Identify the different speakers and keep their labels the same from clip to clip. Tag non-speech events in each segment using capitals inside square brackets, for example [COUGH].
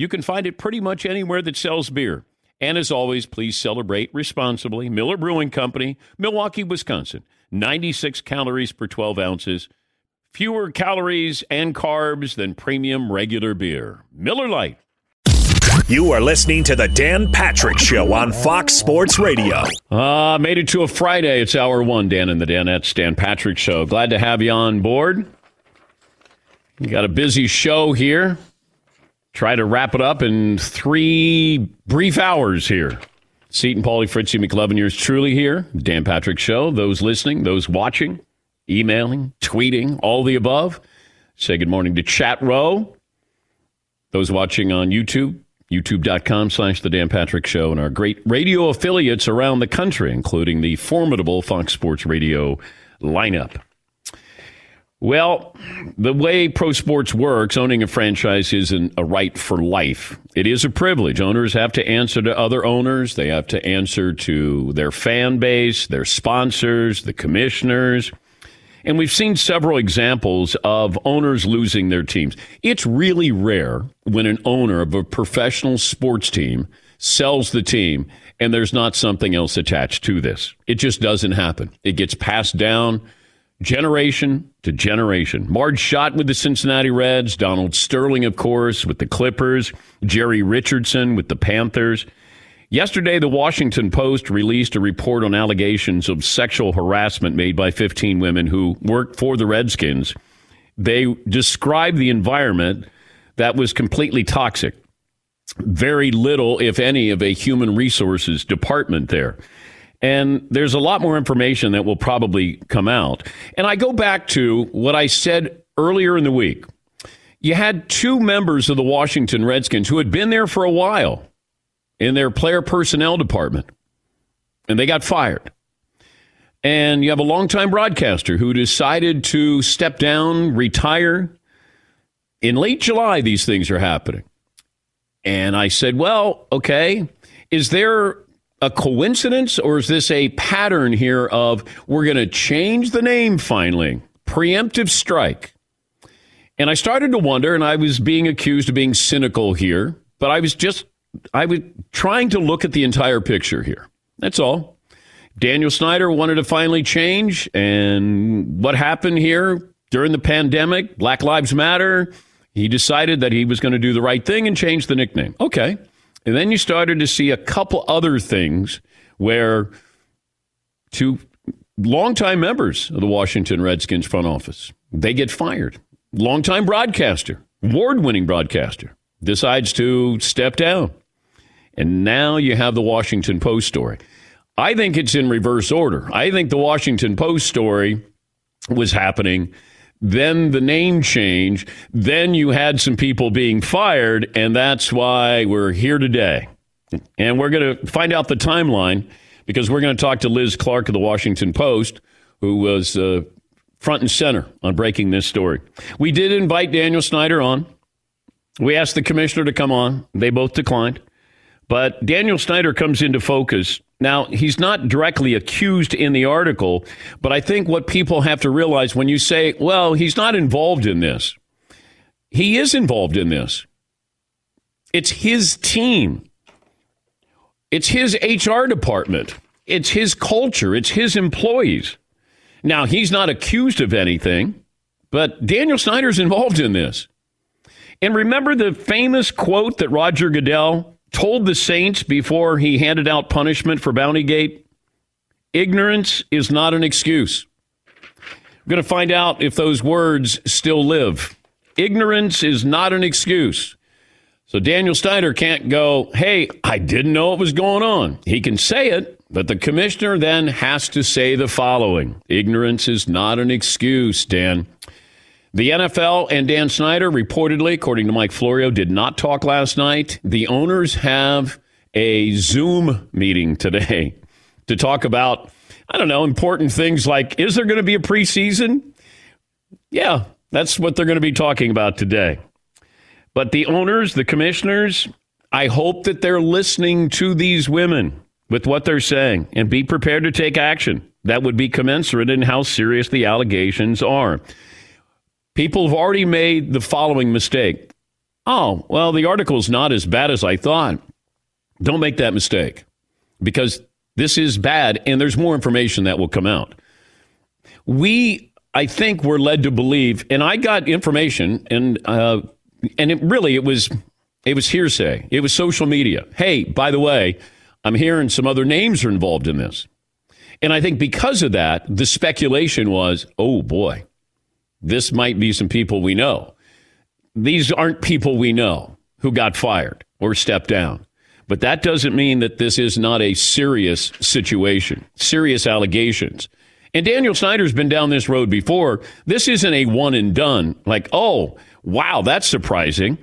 Speaker 1: you can find it pretty much anywhere that sells beer. And as always, please celebrate responsibly. Miller Brewing Company, Milwaukee, Wisconsin. 96 calories per 12 ounces. Fewer calories and carbs than premium regular beer. Miller Lite.
Speaker 2: You are listening to the Dan Patrick Show on Fox Sports Radio.
Speaker 1: Uh, made it to a Friday. It's hour one, Dan and the Danettes, Dan Patrick Show. Glad to have you on board. We got a busy show here. Try to wrap it up in three brief hours here. Seton, Paulie, Fritzy, McLovin, yours truly here. Dan Patrick Show. Those listening, those watching, emailing, tweeting, all the above. Say good morning to Chat Row. Those watching on YouTube, youtube.com slash The Dan Patrick Show, and our great radio affiliates around the country, including the formidable Fox Sports Radio lineup. Well, the way pro sports works, owning a franchise isn't a right for life. It is a privilege. Owners have to answer to other owners. They have to answer to their fan base, their sponsors, the commissioners. And we've seen several examples of owners losing their teams. It's really rare when an owner of a professional sports team sells the team and there's not something else attached to this. It just doesn't happen. It gets passed down generation to generation. Marge Schott with the Cincinnati Reds, Donald Sterling, of course, with the Clippers, Jerry Richardson with the Panthers. Yesterday, the Washington Post released a report on allegations of sexual harassment made by 15 women who worked for the Redskins. They described the environment that was completely toxic. Very little, if any, of a human resources department there. And there's a lot more information that will probably come out. And I go back to what I said earlier in the week. You had two members of the Washington Redskins who had been there for a while in their player personnel department, and they got fired. And you have a longtime broadcaster who decided to step down, retire. In late July, these things are happening. And I said, well, okay, is there a coincidence or is this a pattern here of we're going to change the name finally? Preemptive strike. And I started to wonder, and I was being accused of being cynical here, but I was just, I was trying to look at the entire picture here. That's all. Daniel Snyder wanted to finally change. And what happened here during the pandemic? Black Lives Matter. He decided that he was going to do the right thing and change the nickname. Okay. And then you started to see a couple other things where two longtime members of the Washington Redskins front office, they get fired. Longtime broadcaster, award-winning broadcaster, decides to step down. And now you have the Washington Post story. I think it's in reverse order. I think the Washington Post story was happening then the name change, then you had some people being fired, and that's why we're here today. And we're going to find out the timeline because we're going to talk to Liz Clarke of the Washington Post, who was uh, front and center on breaking this story. We did invite Daniel Snyder on. We asked the commissioner to come on. They both declined. But Daniel Snyder comes into focus. Now, he's not directly accused in the article, but I think what people have to realize when you say, well, he's not involved in this, he is involved in this. It's his team, it's his HR department, it's his culture, it's his employees. Now, he's not accused of anything, but Daniel Snyder's involved in this. And remember the famous quote that Roger Goodell told the Saints before he handed out punishment for Bountygate? Ignorance is not an excuse. We're going to find out if those words still live. Ignorance is not an excuse. So Daniel Snyder can't go, hey, I didn't know what was going on. He can say it, but the commissioner then has to say the following Ignorance is not an excuse, Dan. The NFL and Dan Snyder reportedly, according to Mike Florio, did not talk last night. The owners have a Zoom meeting today [LAUGHS] to talk about, I don't know, important things like is there going to be a preseason? Yeah, that's what they're going to be talking about today. But the owners, the commissioners, I hope that they're listening to these women with what they're saying and be prepared to take action that would be commensurate in how serious the allegations are. People have already made the following mistake. Oh, well, the article's not as bad as I thought. Don't make that mistake because this is bad and there's more information that will come out. We, I think, were led to believe, and I got information, and uh, and it really it was it was hearsay. It was social media. Hey, by the way, I'm hearing some other names are involved in this, and I think because of that, the speculation was, oh boy, this might be some people we know. These aren't people we know who got fired or stepped down. But that doesn't mean that this is not a serious situation, serious allegations. And Daniel Snyder's been down this road before. This isn't a one and done, like, oh, wow, that's surprising.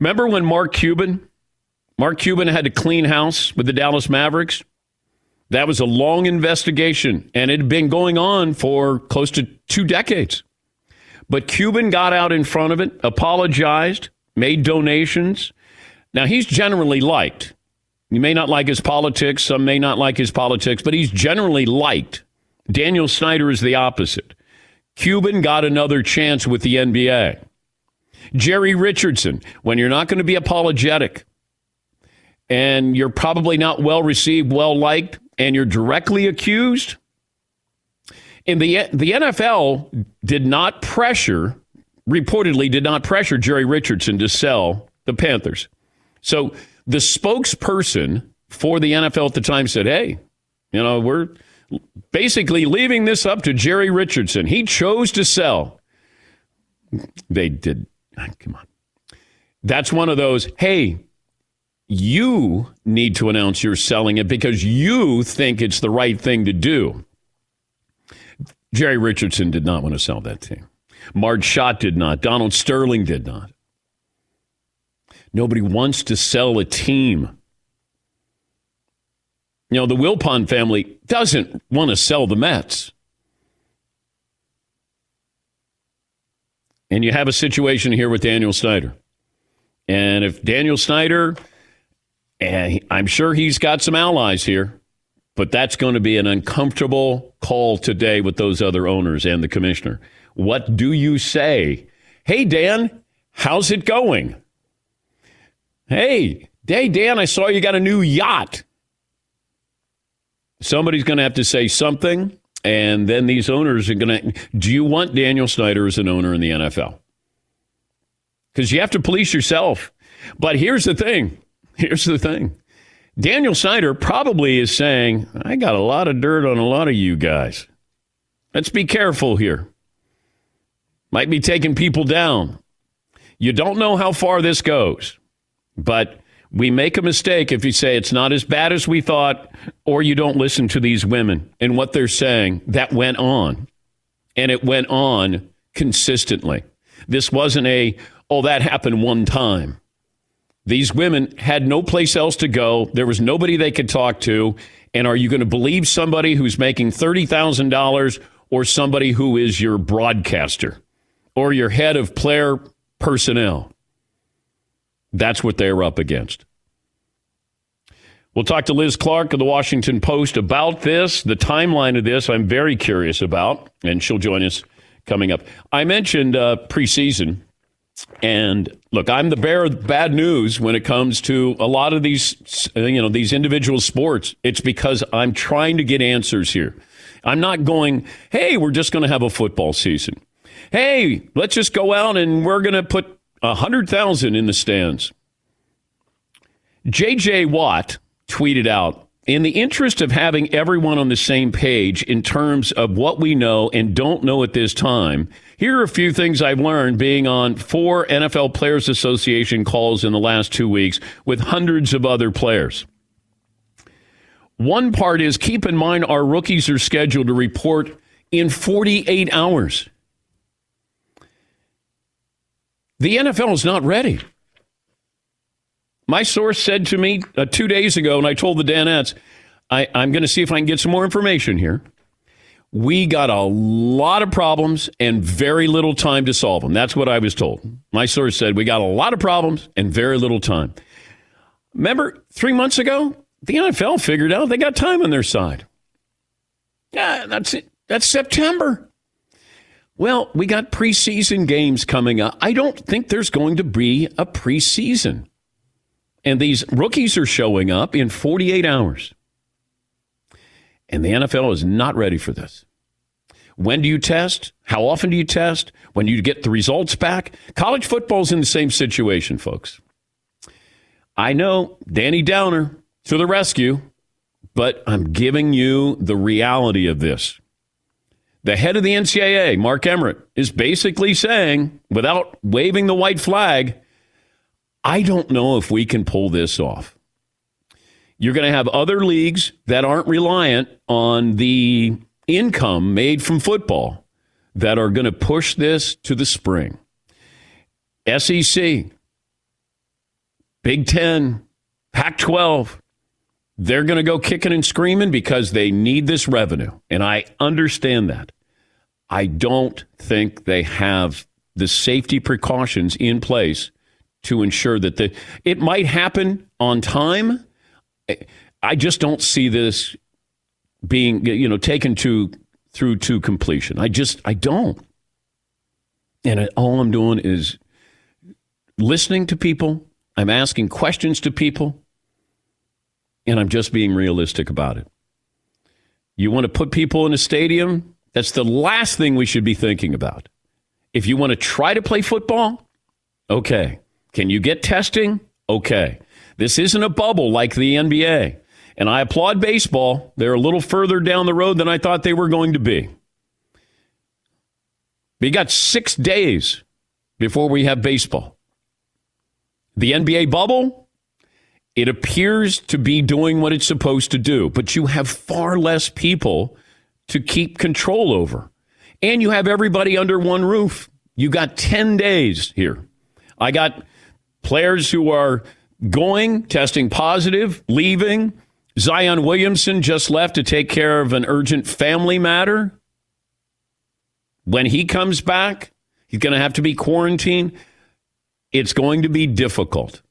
Speaker 1: Remember when Mark Cuban, Mark Cuban had to clean house with the Dallas Mavericks? That was a long investigation, and it had been going on for close to two decades. But Cuban got out in front of it, apologized, made donations. Now, he's generally liked. You may not like his politics, some may not like his politics, but he's generally liked. Daniel Snyder is the opposite. Cuban got another chance with the NBA. Jerry Richardson, when you're not going to be apologetic and you're probably not well received, well liked, and you're directly accused, and the the NFL did not pressure, reportedly did not pressure Jerry Richardson to sell the Panthers. So the spokesperson for the NFL at the time said, "Hey, you know, we're basically leaving this up to Jerry Richardson. He chose to sell." They did. Come on. That's one of those, hey, you need to announce you're selling it because you think it's the right thing to do. Jerry Richardson did not want to sell that team. Marge Schott did not. Donald Sterling did not. Nobody wants to sell a team. You know, the Wilpon family doesn't want to sell the Mets. And you have a situation here with Daniel Snyder. And if Daniel Snyder and I'm sure he's got some allies here, but that's going to be an uncomfortable call today with those other owners and the commissioner. What do you say? Hey, Dan, how's it going? Hey, hey, Dan, I saw you got a new yacht. Somebody's going to have to say something, and then these owners are going to. Do you want Daniel Snyder as an owner in the NFL? Because you have to police yourself. But here's the thing [LAUGHS] Here's the thing Daniel Snyder probably is saying, I got a lot of dirt on a lot of you guys. Let's be careful here. Might be taking people down. You don't know how far this goes, but we make a mistake if you say it's not as bad as we thought, or you don't listen to these women and what they're saying. That went on, and it went on consistently. This wasn't a, oh, that happened one time. These women had no place else to go. There was nobody they could talk to. And are you going to believe somebody who's making $30,000 or somebody who is your broadcaster or your head of player personnel? That's what they're up against. We'll talk to Liz Clarke of the Washington Post about this, the timeline of this. I'm very curious about, and she'll join us coming up. I mentioned uh, preseason, and look, I'm the bearer of bad news when it comes to a lot of these, you know, these individual sports. It's because I'm trying to get answers here. I'm not going, hey, we're just going to have a football season. Hey, let's just go out and we're going to put a hundred thousand in the stands. J.J. Watt tweeted out, in the interest of having everyone on the same page in terms of what we know and don't know at this time, here are a few things I've learned being on four NFL Players Association calls in the last two weeks with hundreds of other players. One part is keep in mind our rookies are scheduled to report in 48 hours. The NFL is not ready. My source said to me uh, two days ago, and I told the Danettes, I, I'm going to see if I can get some more information here. We got a lot of problems and very little time to solve them. That's what I was told. My source said we got a lot of problems and very little time. Remember three months ago, the NFL figured out they got time on their side. Yeah, that's it. That's September. Well, we got preseason games coming up. I don't think there's going to be a preseason. And these rookies are showing up in 48 hours. And the NFL is not ready for this. When do you test? How often do you test? When you get the results back? College football's in the same situation, folks. I know Danny Downer to the rescue, but I'm giving you the reality of this. The head of the NCAA, Mark Emmert, is basically saying, without waving the white flag, I don't know if we can pull this off. You're going to have other leagues that aren't reliant on the income made from football that are going to push this to the spring. SEC, Big Ten, Pac 12, they're going to go kicking and screaming because they need this revenue. And I understand that. I don't think they have the safety precautions in place to ensure that the it might happen on time. I just don't see this being you know taken to through to completion. I just I don't. And all I'm doing is listening to people. I'm asking questions to people. And I'm just being realistic about it. You want to put people in a stadium? That's the last thing we should be thinking about. If you want to try to play football, okay. Can you get testing? Okay. This isn't a bubble like the NBA. And I applaud baseball. They're a little further down the road than I thought they were going to be. We got six days before we have baseball. The NBA bubble, it appears to be doing what it's supposed to do, but you have far less people to keep control over. And you have everybody under one roof. You got 10 days here. I got players who are going, testing positive, leaving. Zion Williamson just left to take care of an urgent family matter. When he comes back, he's going to have to be quarantined. It's going to be difficult.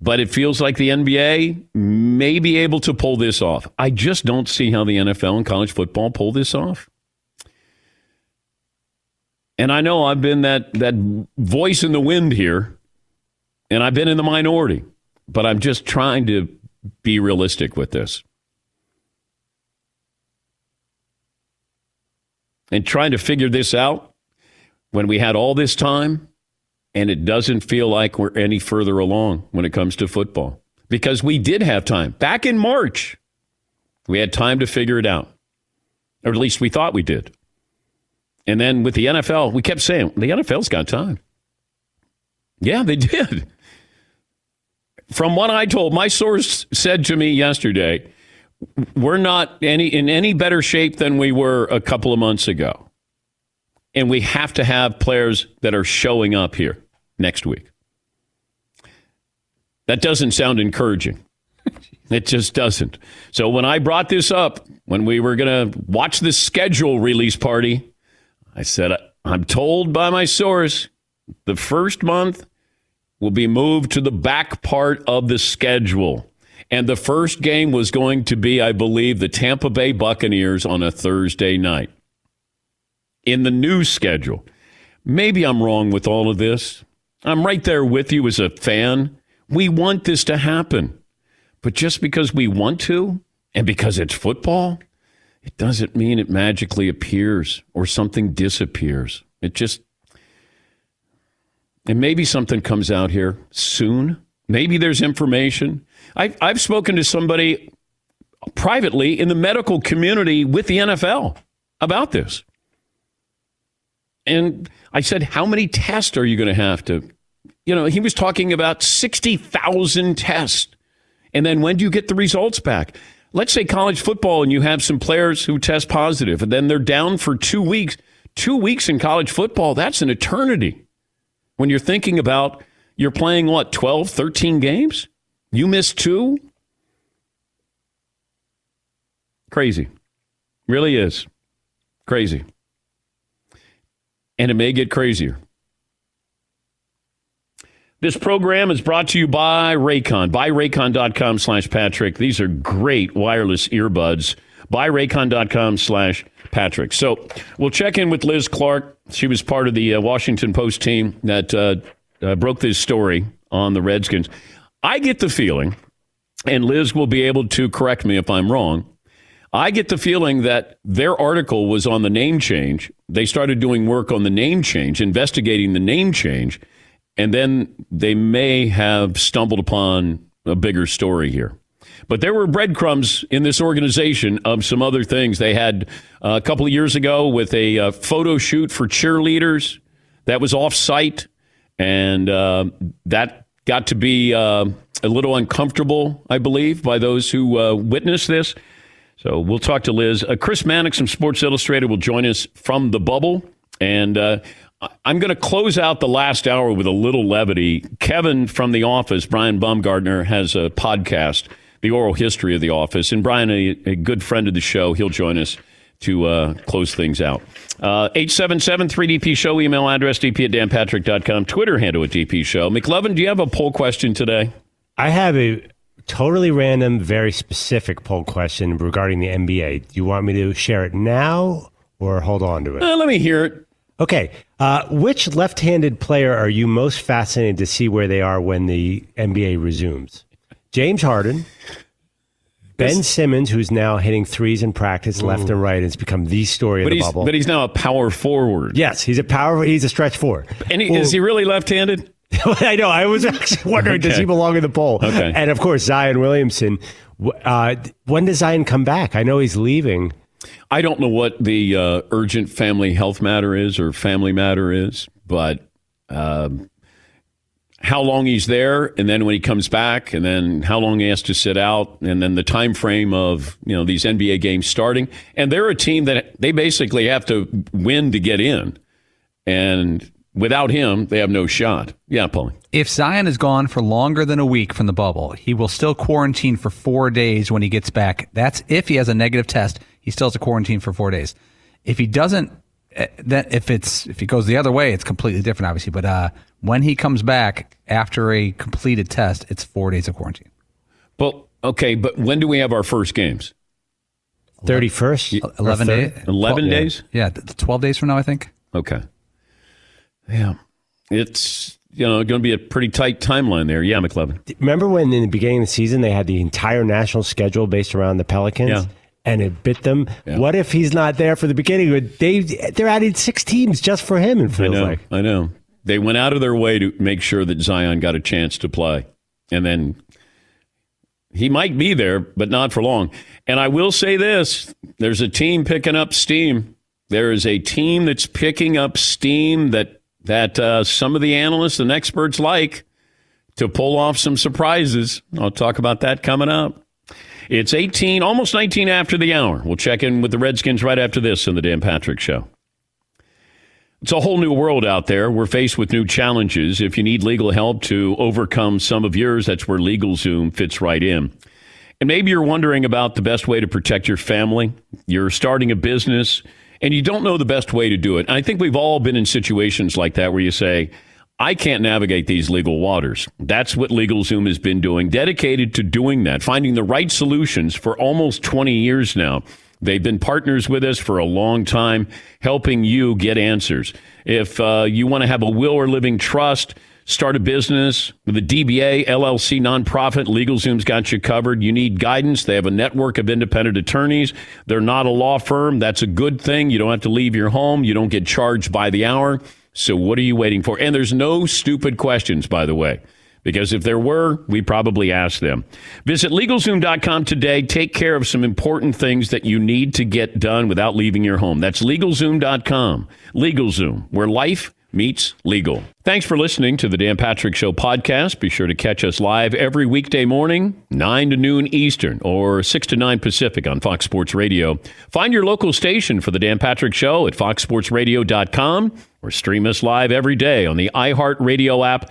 Speaker 1: But it feels like the NBA may be able to pull this off. I just don't see how the NFL and college football pull this off. And I know I've been that, that voice in the wind here, and I've been in the minority, but I'm just trying to be realistic with this. And trying to figure this out when we had all this time and it doesn't feel like we're any further along when it comes to football because we did have time. Back in March, we had time to figure it out, or at least we thought we did. And then with the NFL, we kept saying, the NFL's got time. Yeah, they [LAUGHS] did. From what I told, my source said to me yesterday, we're not any in any better shape than we were a couple of months ago. And we have to have players that are showing up here next week. That doesn't sound encouraging. [LAUGHS] It just doesn't. So when I brought this up, when we were going to watch the schedule release party, I said, I'm told by my source the first month will be moved to the back part of the schedule. And the first game was going to be, I believe, the Tampa Bay Buccaneers on a Thursday night in the new schedule. Maybe I'm wrong with all of this. I'm right there with you as a fan. We want this to happen. But just because we want to and because it's football, it doesn't mean it magically appears or something disappears. It just, and maybe something comes out here soon. Maybe there's information. I've, I've spoken to somebody privately in the medical community with the NFL about this. And I said, How many tests are you going to have to? You know, he was talking about 60,000 tests. And then when do you get the results back? Let's say college football and you have some players who test positive and then they're down for two weeks. Two weeks in college football, that's an eternity. When you're thinking about you're playing what, 12, 13 games? You miss two? Crazy. Really is. Crazy. And it may get crazier. This program is brought to you by Raycon. Buyraycon.com slash Patrick. These are great wireless earbuds. Buyraycon.com slash Patrick. So we'll check in with Liz Clarke. She was part of the uh, Washington Post team that uh, uh, broke this story on the Redskins. I get the feeling, and Liz will be able to correct me if I'm wrong. I get the feeling that their article was on the name change. They started doing work on the name change, investigating the name change and then they may have stumbled upon a bigger story here. But there were breadcrumbs in this organization of some other things. They had uh, a couple of years ago with a uh, photo shoot for cheerleaders that was off site, and uh, that got to be uh, a little uncomfortable, I believe, by those who uh, witnessed this. So we'll talk to Liz. Uh, Chris Mannix from Sports Illustrated will join us from the bubble. And I'm going to close out the last hour with a little levity. Kevin from The Office, Brian Baumgartner, has a podcast, The Oral History of The Office. And Brian, a, a good friend of the show, he'll join us to uh, close things out. Uh, 877 3DP Show, email address dp at danpatrick.com, Twitter handle at DP Show. McLovin, do you have a poll question today?
Speaker 3: I have a totally random, very specific poll question regarding the NBA. Do you want me to share it now or hold on to it?
Speaker 1: Uh, let me hear it.
Speaker 3: Okay. Uh, which left handed player are you most fascinated to see where they are when the NBA resumes? James Harden, Ben Simmons, who's now hitting threes in practice left and right, has become the story of
Speaker 1: But
Speaker 3: the
Speaker 1: he's,
Speaker 3: bubble.
Speaker 1: but he's now a power forward.
Speaker 3: yes, he's a power. He's a stretch four.
Speaker 1: And he, is he really left handed? [LAUGHS]
Speaker 3: I know. I was actually wondering, does he belong in the poll?
Speaker 1: Okay.
Speaker 3: And of course, Zion Williamson. Uh, when does Zion come back? I know he's leaving.
Speaker 1: I don't know what the uh, urgent family health matter is or family matter is, but um, how long he's there, and then when he comes back, and then how long he has to sit out, and then the time frame of you know these NBA games starting, and they're a team that they basically have to win to get in, and without him, they have no shot. Yeah, Paulie.
Speaker 4: If Zion is gone for longer than a week from the bubble, he will still quarantine for four days when he gets back. That's if he has a negative test. He still has to quarantine for four days. If he doesn't, eh, then if it's if he goes the other way, it's completely different, obviously. But uh, when he comes back after a completed test, it's four days of quarantine.
Speaker 1: But okay, but when do we have our first games?
Speaker 3: Thirty first,
Speaker 4: Eleven days.
Speaker 1: Eleven days.
Speaker 4: Yeah, th- twelve days from now, I think.
Speaker 1: Okay. Yeah. It's, you know, going to be a pretty tight timeline there. Yeah, McLovin.
Speaker 3: Remember when in the beginning of the season they had the entire national schedule based around the Pelicans?
Speaker 1: Yeah.
Speaker 3: And it bit them.
Speaker 1: Yeah.
Speaker 3: What if he's not there for the beginning? They they're adding six teams just for him. It
Speaker 1: I
Speaker 3: feels
Speaker 1: know.
Speaker 3: like.
Speaker 1: I know. They went out of their way to make sure that Zion got a chance to play. And then he might be there, but not for long. And I will say this there's a team picking up steam. There is a team that's picking up steam that, that uh, some of the analysts and experts like to pull off some surprises. I'll talk about that coming up. It's 18, almost 19 after the hour. We'll check in with the Redskins right after this on the Dan Patrick Show. It's a whole new world out there. We're faced with new challenges. If you need legal help to overcome some of yours, that's where LegalZoom fits right in. And maybe you're wondering about the best way to protect your family. You're starting a business and you don't know the best way to do it. I think we've all been in situations like that where you say, I can't navigate these legal waters. That's what LegalZoom has been doing, dedicated to doing that, finding the right solutions for almost 20 years now. They've been partners with us for a long time, helping you get answers. If uh, you want to have a will or living trust, start a business with a DBA, LLC, nonprofit, LegalZoom's got you covered. You need guidance. They have a network of independent attorneys. They're not a law firm. That's a good thing. You don't have to leave your home. You don't get charged by the hour. So what are you waiting for? And there's no stupid questions, by the way, because if there were, we probably asked them. Visit LegalZoom.com today. Take care of some important things that you need to get done without leaving your home. That's LegalZoom.com. LegalZoom, where life meets legal. Thanks for listening to the Dan Patrick Show podcast. Be sure to catch us live every weekday morning, 9 to noon Eastern or 6 to 9 Pacific on Fox Sports Radio. Find your local station for the Dan Patrick Show at foxsportsradio.com or stream us live every day on the iHeartRadio app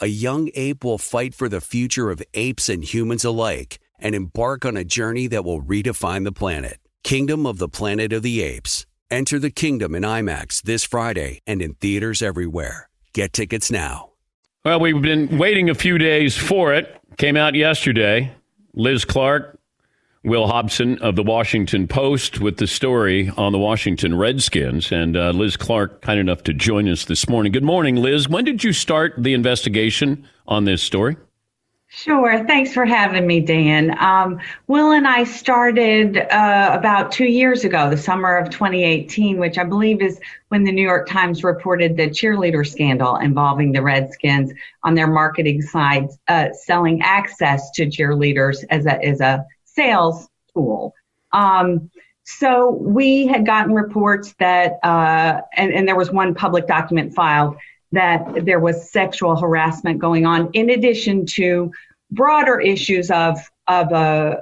Speaker 5: a young ape will fight for the future of apes and humans alike and embark on a journey that will redefine the planet. Kingdom of the Planet of the Apes. Enter the kingdom in IMAX this Friday and in theaters everywhere. Get tickets now.
Speaker 1: Well, we've been waiting a few days for it. Came out yesterday. Liz Clarke Will Hobson of the Washington Post with the story on the Washington Redskins. And uh, Liz Clarke, kind enough to join us this morning. Good morning, Liz. When did you start the investigation on this story?
Speaker 6: Sure. Thanks for having me, Dan. Um, Will and I started uh, about two years ago, the summer of 2018, which I believe is when the New York Times reported the cheerleader scandal involving the Redskins on their marketing sites, uh, selling access to cheerleaders as a, as a sales tool. Um, so we had gotten reports that, uh, and, and there was one public document filed that there was sexual harassment going on, in addition to broader issues of of a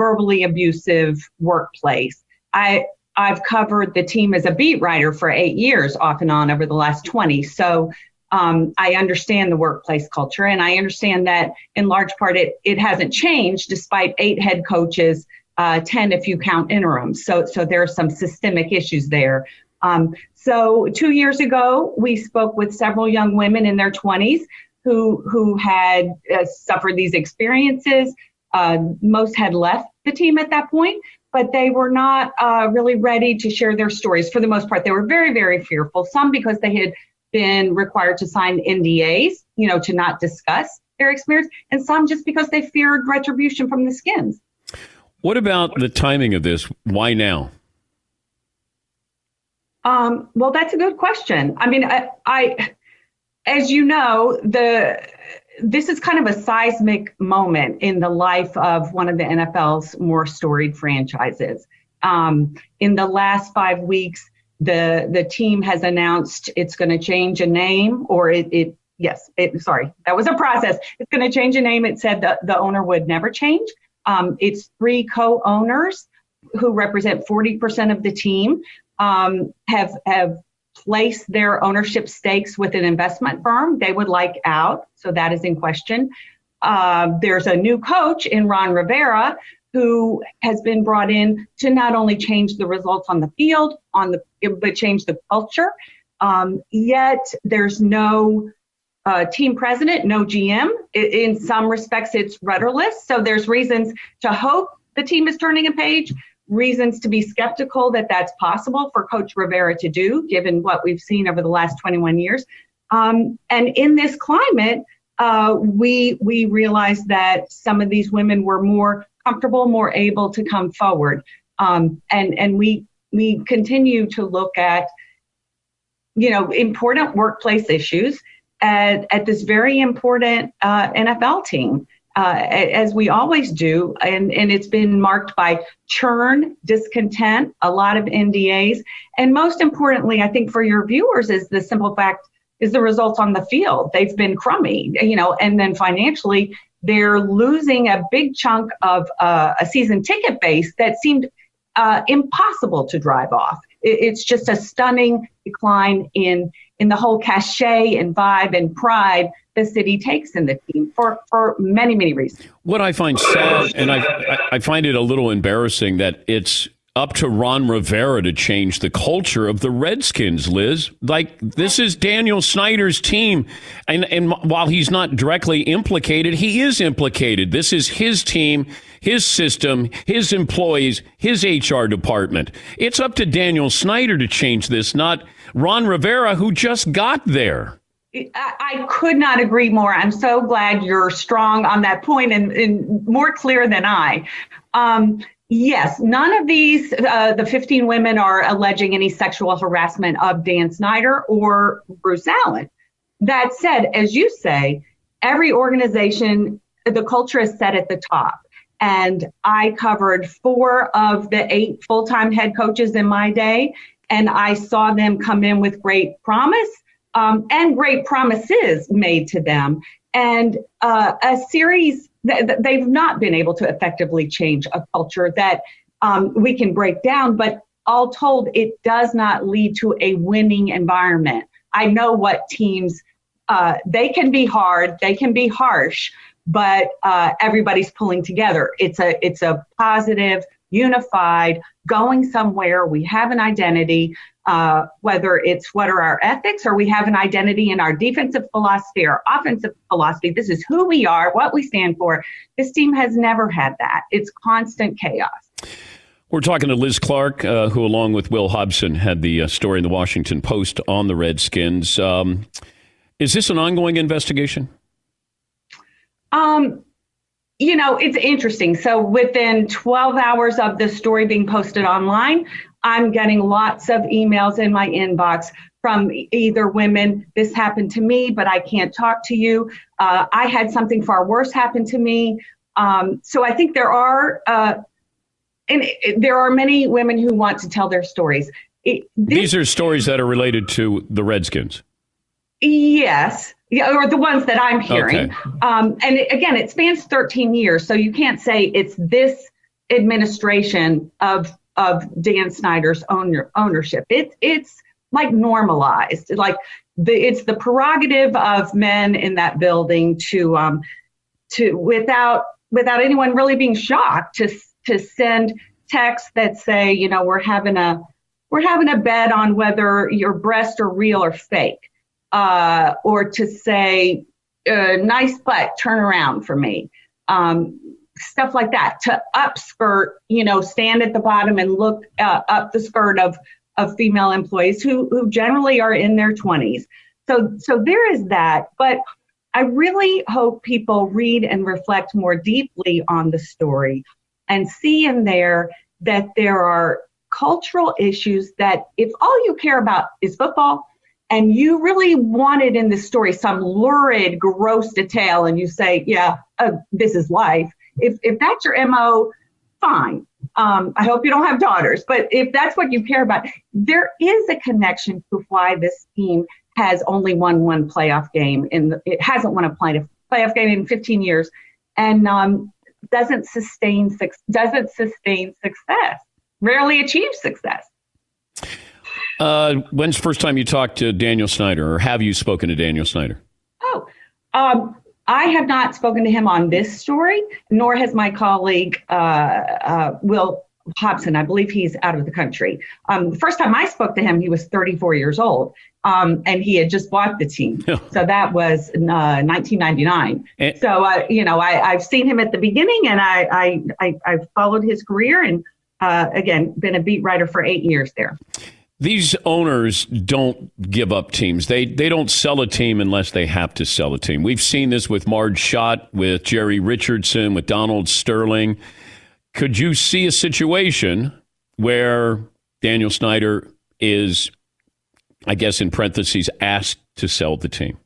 Speaker 6: verbally abusive workplace. I I've covered the team as a beat writer for eight years, off and on over the last twenty. So um, I understand the workplace culture, and I understand that in large part it it hasn't changed despite eight head coaches, uh, ten if you count interims. So so there are some systemic issues there. Um, so two years ago, we spoke with several young women in their 20s who who had uh, suffered these experiences. Uh, most had left the team at that point, but they were not uh, really ready to share their stories. For the most part, they were very very fearful. Some because they had been required to sign NDAs, you know, to not discuss their experience, and some just because they feared retribution from the skins.
Speaker 1: What about the timing of this? Why now?
Speaker 6: Um, well, that's a good question. I mean, I, I, as you know, the this is kind of a seismic moment in the life of one of the NFL's more storied franchises. Um, in the last five weeks, the the team has announced it's going to change a name, or it, it yes, it, sorry, that was a process. It's going to change a name. It said that the owner would never change. Um, it's three co-owners who represent 40% of the team um, have have placed their ownership stakes with an investment firm. They would like out, so that is in question. Uh, there's a new coach in Ron Rivera who has been brought in to not only change the results on the field, on the but change the culture. Um, yet there's no uh, team president, no GM. In some respects, it's rudderless. So there's reasons to hope the team is turning a page, reasons to be skeptical that that's possible for Coach Rivera to do, given what we've seen over the last 21 years. Um, and in this climate, uh, we we realized that some of these women were more comfortable, more able to come forward, um, and and we we continue to look at you know important workplace issues at, at this very important uh, NFL team uh, as we always do, and, and it's been marked by churn, discontent, a lot of NDAs, and most importantly, I think for your viewers is the simple fact is the results on the field. They've been crummy, you know, and then financially they're losing a big chunk of uh, a season ticket base that seemed uh, impossible to drive off. It, it's just a stunning decline in in the whole cachet and vibe and pride the city takes in the team for, for many, many reasons.
Speaker 1: What I find sad, and I, I find it a little embarrassing that it's up to Ron Rivera to change the culture of the Redskins, Liz. Like, this is Daniel Snyder's team. And, and while he's not directly implicated, he is implicated. This is his team, his system, his employees, his HR department. It's up to Daniel Snyder to change this, not Ron Rivera, who just got there.
Speaker 6: I could not agree more. I'm so glad you're strong on that point and, and more clear than I. Um, yes, none of these, uh, the 15 women are alleging any sexual harassment of Dan Snyder or Bruce Allen. That said, as you say, every organization, the culture is set at the top. And I covered four of the eight full time head coaches in my day, and I saw them come in with great promise um, and great promises made to them, and uh, a series they've not been able to effectively change a culture that um, we can break down. But all told, it does not lead to a winning environment. I know what teams uh, they can be hard, they can be harsh, but uh, everybody's pulling together. It's a it's a positive, unified, going somewhere. We have an identity, uh, whether it's what are our ethics or we have an identity in our defensive philosophy or offensive philosophy. This is who we are, what we stand for. This team has never had that. It's constant chaos.
Speaker 1: We're talking to Liz Clarke, uh, who, along with Will Hobson, had the uh, story in the Washington Post on the Redskins. Um, is this an ongoing investigation?
Speaker 6: Um, you know, it's interesting. So within 12 hours of the story being posted online, I'm getting lots of emails in my inbox from either women, this happened to me, but I can't talk to you. Uh, I had something far worse happen to me. Um, so I think there are, uh, and it, there are many women who want to tell their stories. It,
Speaker 1: this, These are stories that are related to the Redskins.
Speaker 6: Yes. Yeah, or the ones that I'm hearing. Okay. Um, and it, again, it spans 13 years, so you can't say it's this administration of of Dan Snyder's owner, ownership. It's it's like normalized, like the it's the prerogative of men in that building to um to without without anyone really being shocked to to send texts that say, you know, we're having a we're having a bet on whether your breasts are real or fake uh, or to say, uh, nice butt, turn around for me. Um, stuff like that to upskirt, you know, stand at the bottom and look uh, up the skirt of, of female employees who, who generally are in their 20s. So, so there is that. But I really hope people read and reflect more deeply on the story and see in there that there are cultural issues that if all you care about is football, and you really wanted in this story some lurid, gross detail, and you say, yeah, uh, this is life. If, if that's your MO, fine. Um, I hope you don't have daughters, but if that's what you care about, there is a connection to why this team has only won one playoff game. and it hasn't won a playoff game in 15 years, and um, doesn't sustain doesn't sustain success. Rarely achieves success.
Speaker 1: Uh, when's the first time you talked to Daniel Snyder, or have you spoken to Daniel Snyder?
Speaker 6: Oh, um, I have not spoken to him on this story, nor has my colleague uh, uh, Will Hobson. I believe he's out of the country. Um, the first time I spoke to him, he was 34 years old, um, and he had just bought the team. so that was uh, 1999. And, so uh, you know, I, have seen him at the beginning, and I, I, I have followed his career, and uh, again, been a beat writer for eight years there.
Speaker 1: These owners don't give up teams. They they don't sell a team unless they have to sell a team. We've seen this with Marge Schott, with Jerry Richardson, with Donald Sterling. Could you see a situation where Daniel Snyder is, I guess, in parentheses, asked to sell the team?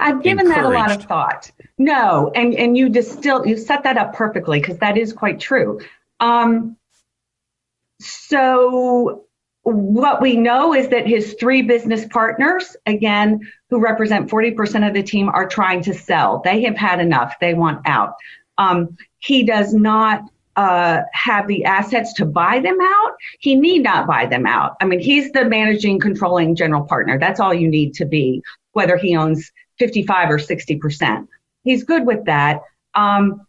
Speaker 6: I've given that a lot of thought. No, and and you distill you set that up perfectly because that is quite true. Um, so what we know is that his three business partners, again, who represent 40% of the team, are trying to sell. They have had enough. They want out. Um, he does not uh, have the assets to buy them out. He need not buy them out. I mean, he's the managing, controlling general partner. That's all you need to be, whether he owns 55 or 60%. He's good with that. Um,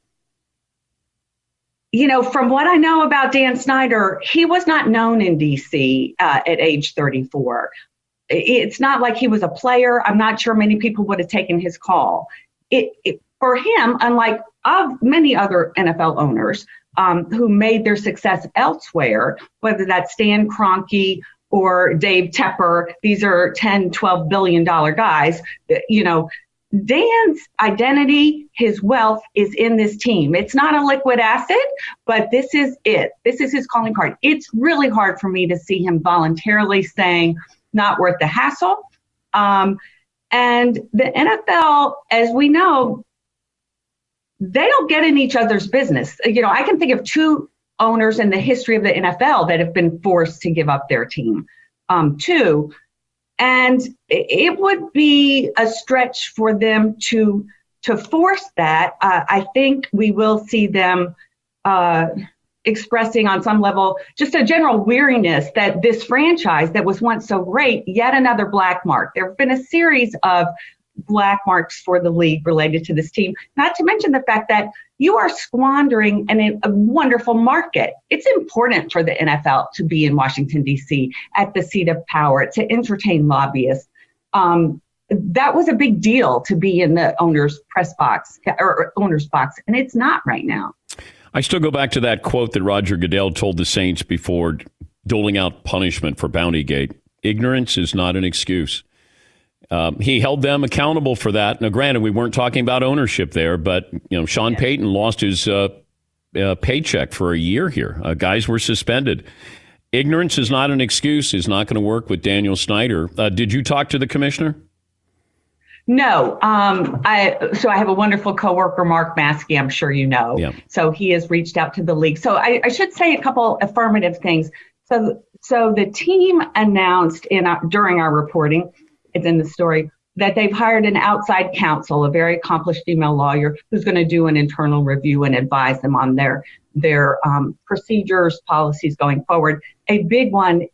Speaker 6: you know, from what I know about Dan Snyder, he was not known in DC uh, at age 34. It's not like he was a player. I'm not sure many people would have taken his call. It, it for him, unlike of many other NFL owners um, who made their success elsewhere, whether that's Stan Kroenke or Dave Tepper, these are 10, 12 billion dollar guys. You know, Dan's identity, his wealth is in this team. It's not a liquid asset, but this is it. This is his calling card. It's really hard for me to see him voluntarily saying, not worth the hassle. Um, and the NFL, as we know, they don't get in each other's business. You know, I can think of two owners in the history of the NFL that have been forced to give up their team. Um, two, and it would be a stretch for them to to force that. Uh, I think we will see them uh, expressing on some level just a general weariness that this franchise that was once so great, yet another black mark. There have been a series of black marks for the league related to this team. Not to mention the fact that you are squandering an, a wonderful market. It's important for the NFL to be in Washington, D.C., at the seat of power, to entertain lobbyists. Um, that was a big deal to be in the owner's press box or owner's box, and it's not right now.
Speaker 1: I still go back to that quote that Roger Goodell told the Saints before doling out punishment for Bountygate. Ignorance is not an excuse. Um, he held them accountable for that. Now, granted, we weren't talking about ownership there, but you know, Sean yeah. Payton lost his uh, uh, paycheck for a year here. Uh, guys were suspended. Ignorance is not an excuse. Is not going to work with Daniel Snyder. Uh, did you talk to the commissioner?
Speaker 6: No, um, I so I have a wonderful coworker, Mark Maske. I'm sure you know. Yeah. So he has reached out to the league. So I, I should say a couple affirmative things. So so the team announced in our, during our reporting it's in the story that they've hired an outside counsel, a very accomplished female lawyer, who's going to do an internal review and advise them on their their um, procedures, policies going forward. A big one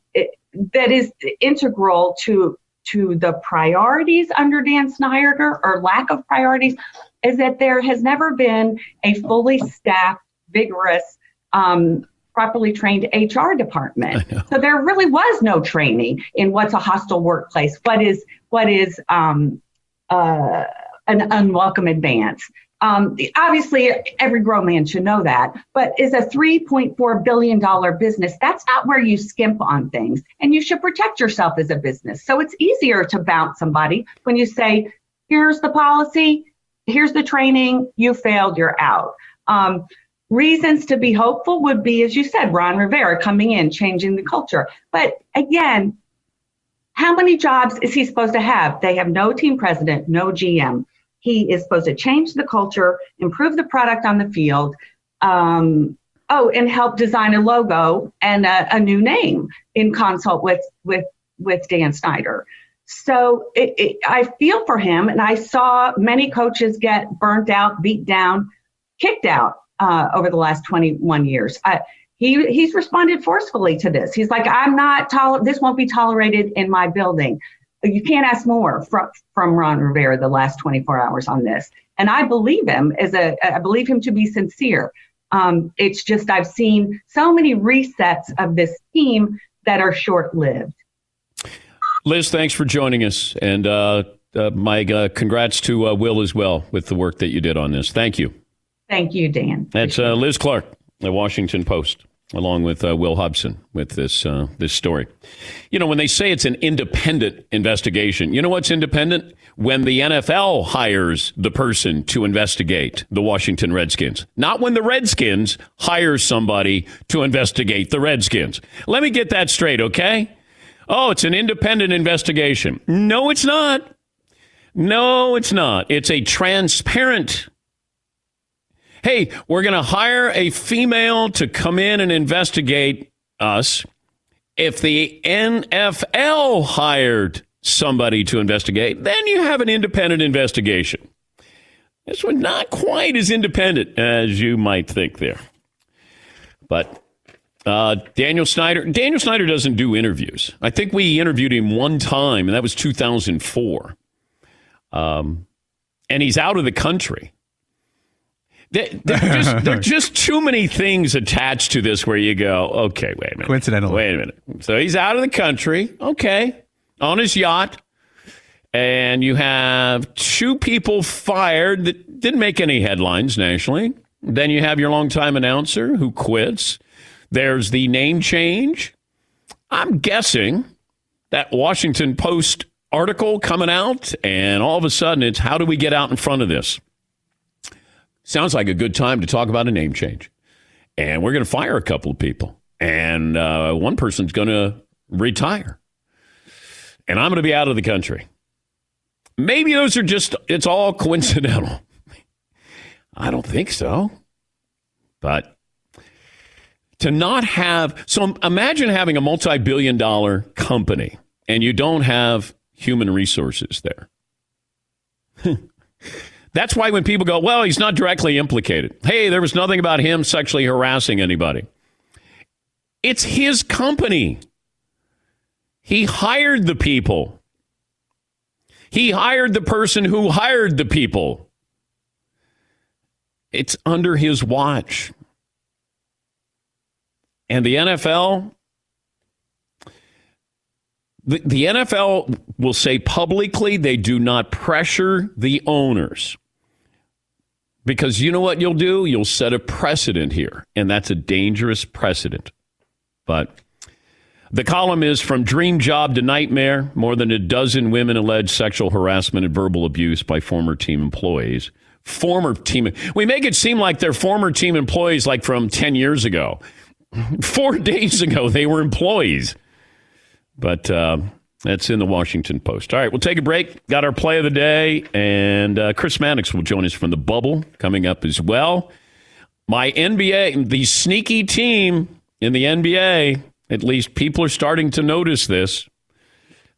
Speaker 6: that is integral to to the priorities under Dan Snyder or lack of priorities is that there has never been a fully staffed, vigorous um, properly trained HR department. So there really was no training in what's a hostile workplace, what is what is um, uh, an unwelcome advance. Um, obviously, every grown man should know that, but is a $3.4 billion business. That's not where you skimp on things, and you should protect yourself as a business. So it's easier to bounce somebody when you say, here's the policy, here's the training, you failed, you're out. Um, reasons to be hopeful would be, as you said, Ron Rivera coming in, changing the culture. But again, how many jobs is he supposed to have? They have no team president, no GM. He is supposed to change the culture, improve the product on the field, um, oh, and help design a logo and a, a, new name in consult with with with Dan Snyder. So it, it, I feel for him, and I saw many coaches get burnt out, beat down, kicked out uh, over the last 21 years. He he's responded forcefully to this. He's like, I'm not toler- this won't be tolerated in my building. You can't ask more from from Ron Rivera the last 24 hours on this, and I believe him as a I believe him to be sincere. Um, it's just I've seen so many resets of this team that are short lived.
Speaker 1: Liz, thanks for joining us, and uh, uh, my uh, congrats to uh, Will as well with the work that you did on this. Thank you.
Speaker 6: Thank you, Dan.
Speaker 1: That's uh, Liz Clarke, the Washington Post, along with uh, Will Hobson with this uh, this story. You know, when they say it's an independent investigation, you know what's independent? When the NFL hires the person to investigate the Washington Redskins, not when the Redskins hire somebody to investigate the Redskins. Let me get that straight, okay? Oh, it's an independent investigation. No, it's not. No, it's not. It's a transparent hey, we're going to hire a female to come in and investigate us. If the NFL hired somebody to investigate, then you have an independent investigation. This one not quite as independent as you might think there. But uh, Daniel Snyder, Daniel Snyder doesn't do interviews. I think we interviewed him one time, and that was 2004. Um, and he's out of the country. There, there, are just, there are [LAUGHS] just too many things attached to this where you go, okay, wait a minute.
Speaker 4: Coincidentally.
Speaker 1: Wait a minute. So he's out of the country. Okay. On his yacht. And you have two people fired that didn't make any headlines nationally. Then you have your longtime announcer who quits. There's the name change. I'm guessing that Washington Post article coming out, and all of a sudden it's how do we get out in front of this? Sounds like a good time to talk about a name change. And we're going to fire a couple of people. And uh, one person's going to retire. And I'm going to be out of the country. Maybe those are just, it's all coincidental. I don't think so. But to not have, so imagine having a multi billion dollar company and you don't have human resources there. [LAUGHS] That's why when people go, well, he's not directly implicated. Hey, there was nothing about him sexually harassing anybody. It's his company. He hired the people. He hired the person who hired the people. It's under his watch. And the NFL, the, the NFL will say publicly they do not pressure the owners. Because you know what you'll do? You'll set a precedent here, and that's a dangerous precedent. But the column is From Dream Job to Nightmare. More than a dozen women allege sexual harassment and verbal abuse by former team employees. Former team. We make it seem like they're former team employees like from 10 years ago. [LAUGHS] Four days ago, they were employees. But uh, that's in the Washington Post. All right, we'll take a break. Got our play of the day, and uh, Chris Mannix will join us from the bubble coming up as well. My NBA, the sneaky team in the NBA, at least people are starting to notice this.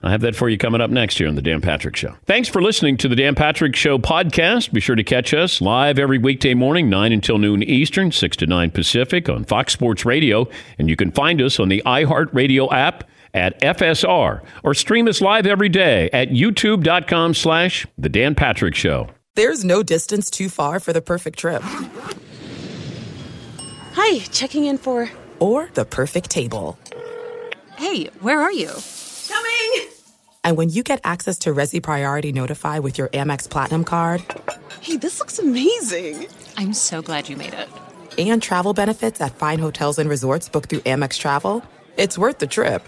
Speaker 1: I have that for you coming up next here on The Dan Patrick Show. Thanks for listening to The Dan Patrick Show podcast. Be sure to catch us live every weekday morning, 9 until noon Eastern, 6 to 9 Pacific on Fox Sports Radio. And you can find us on the iHeartRadio app at FSR or stream us live every day at youtube.com slash The Dan Patrick Show.
Speaker 7: There's no distance too far for the perfect trip.
Speaker 8: Hi, checking in for.
Speaker 7: Or the perfect table.
Speaker 8: Hey, where are you?
Speaker 6: Coming!
Speaker 7: And when you get access to Resy Priority Notify with your Amex Platinum card.
Speaker 8: Hey, this looks amazing! I'm so glad you made it.
Speaker 7: And travel benefits at fine hotels and resorts booked through Amex Travel. It's worth the trip.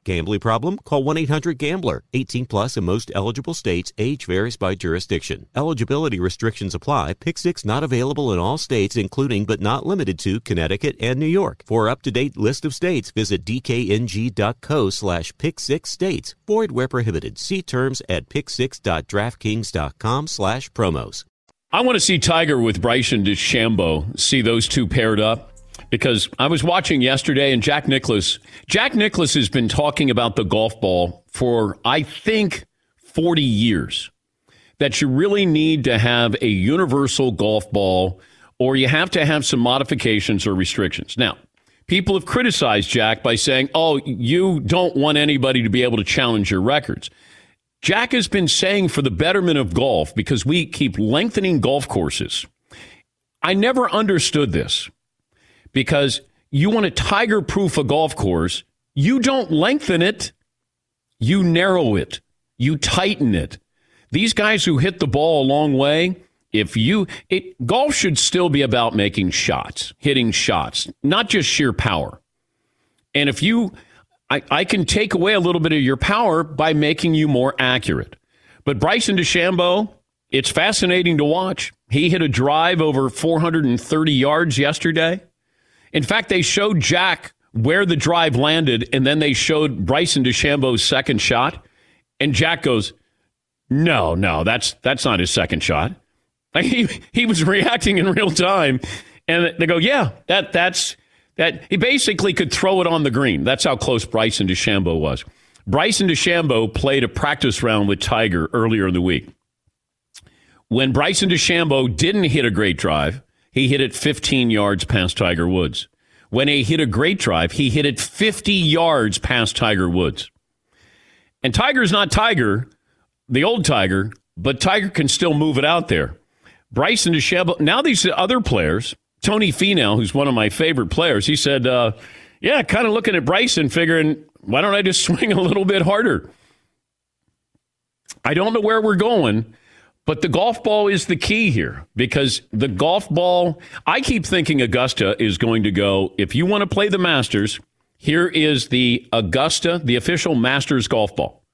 Speaker 9: Gambling problem? Call 1 800 Gambler. 18 plus in most eligible states. Age varies by jurisdiction. Eligibility restrictions apply. Pick six not available in all states, including but not limited to Connecticut and New York. For up to date list of states, visit dkng.co slash pick six states. Void where prohibited. See terms at pick6.draftkings.com slash promos.
Speaker 1: I want to see Tiger with Bryson DeChambeau. See those two paired up. Because I was watching yesterday and Jack Nicklaus. Jack Nicklaus has been talking about the golf ball for, I think, 40 years. That you really need to have a universal golf ball or you have to have some modifications or restrictions. Now, people have criticized Jack by saying, oh, you don't want anybody to be able to challenge your records. Jack has been saying for the betterment of golf, because we keep lengthening golf courses. I never understood this because you want to tiger proof a golf course, you don't lengthen it, you narrow it, you tighten it. These guys who hit the ball a long way, if you it golf should still be about making shots, hitting shots, not just sheer power. And if you I, I can take away a little bit of your power by making you more accurate. But Bryson DeChambeau, it's fascinating to watch. He hit a drive over 430 yards yesterday. In fact, they showed Jack where the drive landed, and then they showed Bryson DeChambeau's second shot. And Jack goes, No, no, that's that's not his second shot. [LAUGHS] Like he he was reacting in real time, and they go, "Yeah, that that's that." He basically could throw it on the green. That's how close Bryson DeChambeau was. Bryson DeChambeau played a practice round with Tiger earlier in the week. When Bryson DeChambeau didn't hit a great drive, he hit it 15 yards past Tiger Woods. When he hit a great drive, he hit it 50 yards past Tiger Woods. And Tiger's not Tiger, the old Tiger, but Tiger can still move it out there. Bryson DeChambeau. Now these other players, Tony Finau, who's one of my favorite players, he said, uh, "Yeah, kind of looking at Bryson, figuring why don't I just [LAUGHS] swing a little bit harder." I don't know where we're going, but the golf ball is the key here because the golf ball. I keep thinking Augusta is going to go. If you want to play the Masters, here is the Augusta, the official Masters golf ball.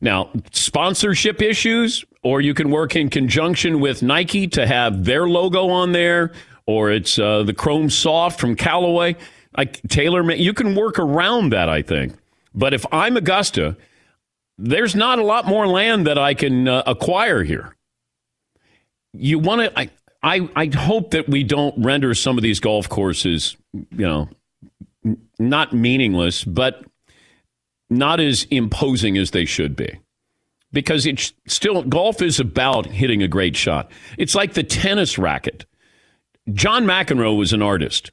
Speaker 1: Now, sponsorship issues, or you can work in conjunction with Nike to have their logo on there, or it's uh, the Chrome Soft from Callaway. Like Taylor, you can work around that, I think. But if I'm Augusta, there's not a lot more land that I can uh, acquire here. You want to, I, I, I hope that we don't render some of these golf courses, you know, not meaningless, but not as imposing as they should be. Because it's still, golf is about hitting a great shot. It's like the tennis racket. John McEnroe was an artist,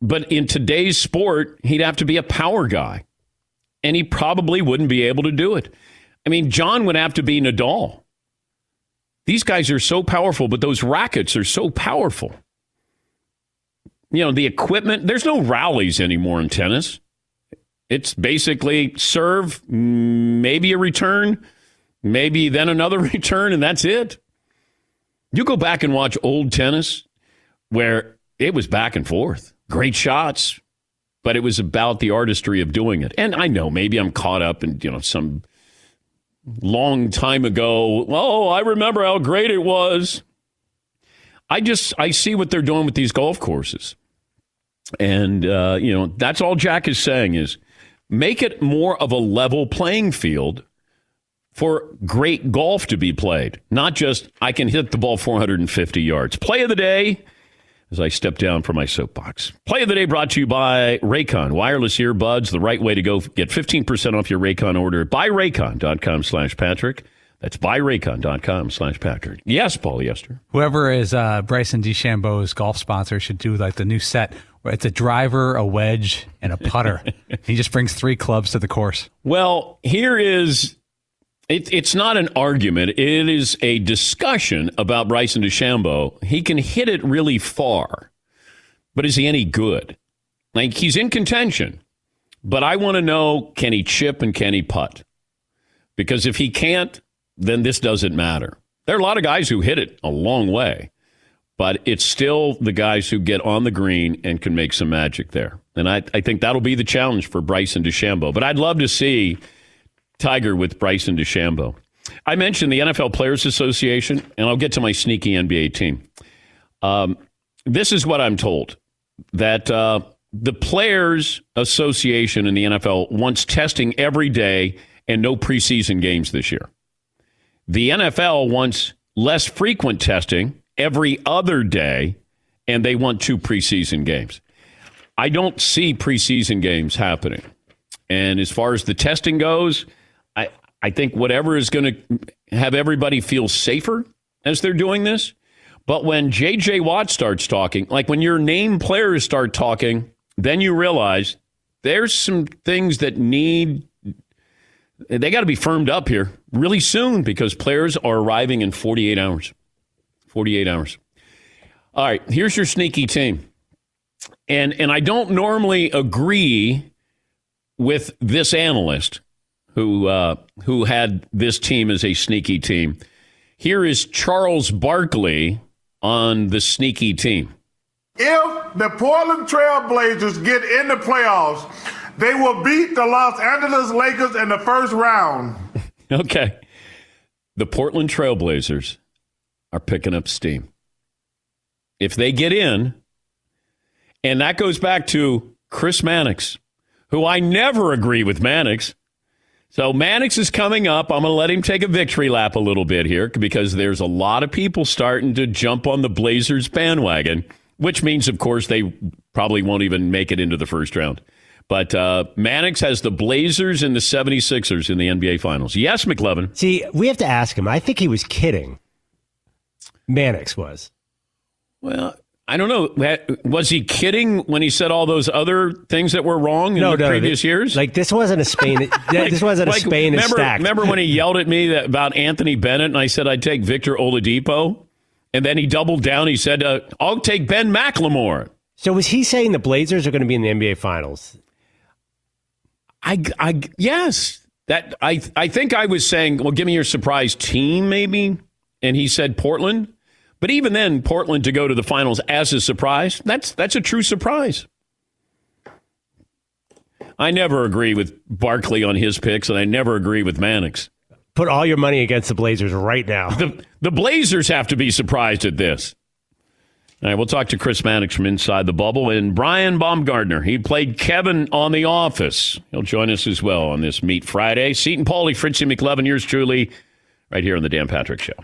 Speaker 1: but in today's sport, he'd have to be a power guy, and he probably wouldn't be able to do it. I mean, John would have to be Nadal. These guys are so powerful, but those rackets are so powerful. You know, the equipment, there's no rallies anymore in tennis. It's basically serve, maybe a return, maybe then another [LAUGHS] return, and that's it. You go back and watch old tennis where it was back and forth, great shots, but it was about the artistry of doing it. And I know maybe I'm caught up in, you know, some long time ago. Oh, I remember how great it was. I just I see what they're doing with these golf courses. And uh, you know, that's all Jack is saying is make it more of a level playing field for great golf to be played, not just I can hit the ball 450 yards. Play of the day as I step down from my soapbox. Play of the day brought to you by Raycon. Wireless earbuds, the right way to go. Get 15% off your Raycon order. At buyraycon.com slash Patrick. That's buyraycon.com slash Patrick. Yes, Paul Yester.
Speaker 4: Whoever is uh, Bryson DeChambeau's golf sponsor should do like the new set where it's a driver, a wedge, and a putter. [LAUGHS] he just brings three clubs to the course.
Speaker 1: Well, here is it, it's not an argument. It is a discussion about Bryson DeChambeau. He can hit it really far, but is he any good? Like he's in contention, but I want to know: can he chip and can he putt? Because if he can't, then this doesn't matter. There are a lot of guys who hit it a long way, but it's still the guys who get on the green and can make some magic there. And I, I think that'll be the challenge for Bryson DeChambeau. But I'd love to see Tiger with Bryson DeChambeau. I mentioned the NFL Players Association, and I'll get to my sneaky NBA team. Um, this is what I'm told that uh, the Players Association in the NFL wants testing every day and no preseason games this year. The NFL wants less frequent testing every other day, and they want two preseason games. I don't see preseason games happening. And as far as the testing goes, I, think whatever is going to have everybody feel safer as they're doing this. But when J.J. Watt starts talking, like when your name players start talking, then you realize there's some things that need they got to be firmed up here really soon because players are arriving in 48 hours. 48 hours. All right, here's your sneaky team. And and I don't normally agree with this analyst who uh, who had this team as a sneaky team. Here is Charles Barkley on the sneaky team.
Speaker 10: If the Portland Trailblazers get in the playoffs, they will beat the Los Angeles Lakers in the first round. [LAUGHS]
Speaker 1: okay. The Portland Trailblazers are picking up steam. If they get in, and that goes back to Chris Mannix, who I never agree with Mannix. So Mannix is coming up. I'm going to let him take a victory lap a little bit here because there's a lot of people starting to jump on the Blazers bandwagon, which means, of course, they probably won't even make it into the first round. But uh, Mannix has the Blazers and the 76ers in the NBA Finals. Yes, McLovin.
Speaker 3: See, we have to ask him. I think he was kidding. Mannix was.
Speaker 1: Well, I don't know. Was he kidding when he said all those other things that were wrong in
Speaker 3: no,
Speaker 1: the
Speaker 3: no,
Speaker 1: previous years?
Speaker 3: Like this wasn't a Spain. [LAUGHS] like, this wasn't a Spain
Speaker 1: remember. Remember when he yelled at me that, about Anthony Bennett, and I said I'd take Victor Oladipo, and then he doubled down. He said, uh, "I'll take Ben McLemore."
Speaker 3: So was he saying the Blazers are going to be in the NBA Finals?
Speaker 1: I, I, yes. That I, I think I was saying, well, give me your surprise team, maybe. And he said Portland. But even then, Portland to go to the finals as a surprise, that's that's a true surprise. I never agree with Barkley on his picks, and I never agree with Mannix.
Speaker 3: Put all your money against the Blazers right now.
Speaker 1: The, the Blazers have to be surprised at this. All right, we'll talk to Chris Mannix from inside the bubble and Brian Baumgartner. He played Kevin on The Office. He'll join us as well on this Meet Friday. Seton Paulie, Fritzy McLovin, yours truly, right here on the Dan Patrick Show.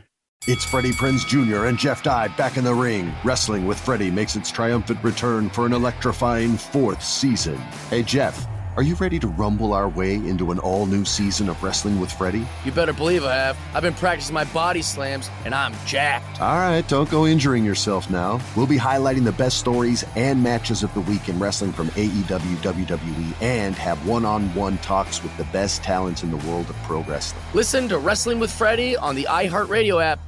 Speaker 11: It's Freddie Prinze Jr. and Jeff Dye back in the ring. Wrestling with Freddie makes its triumphant return for an electrifying fourth season. Hey, Jeff. Are you ready to rumble our way into an all new season of Wrestling with Freddie?
Speaker 12: You better believe I have. I've been practicing my body slams, and I'm jacked.
Speaker 11: All right, don't go injuring yourself now. We'll be highlighting the best stories and matches of the week in wrestling from AEW, WWE, and have one on one talks with the best talents in the world of pro wrestling.
Speaker 12: Listen to Wrestling with Freddie on the iHeartRadio app,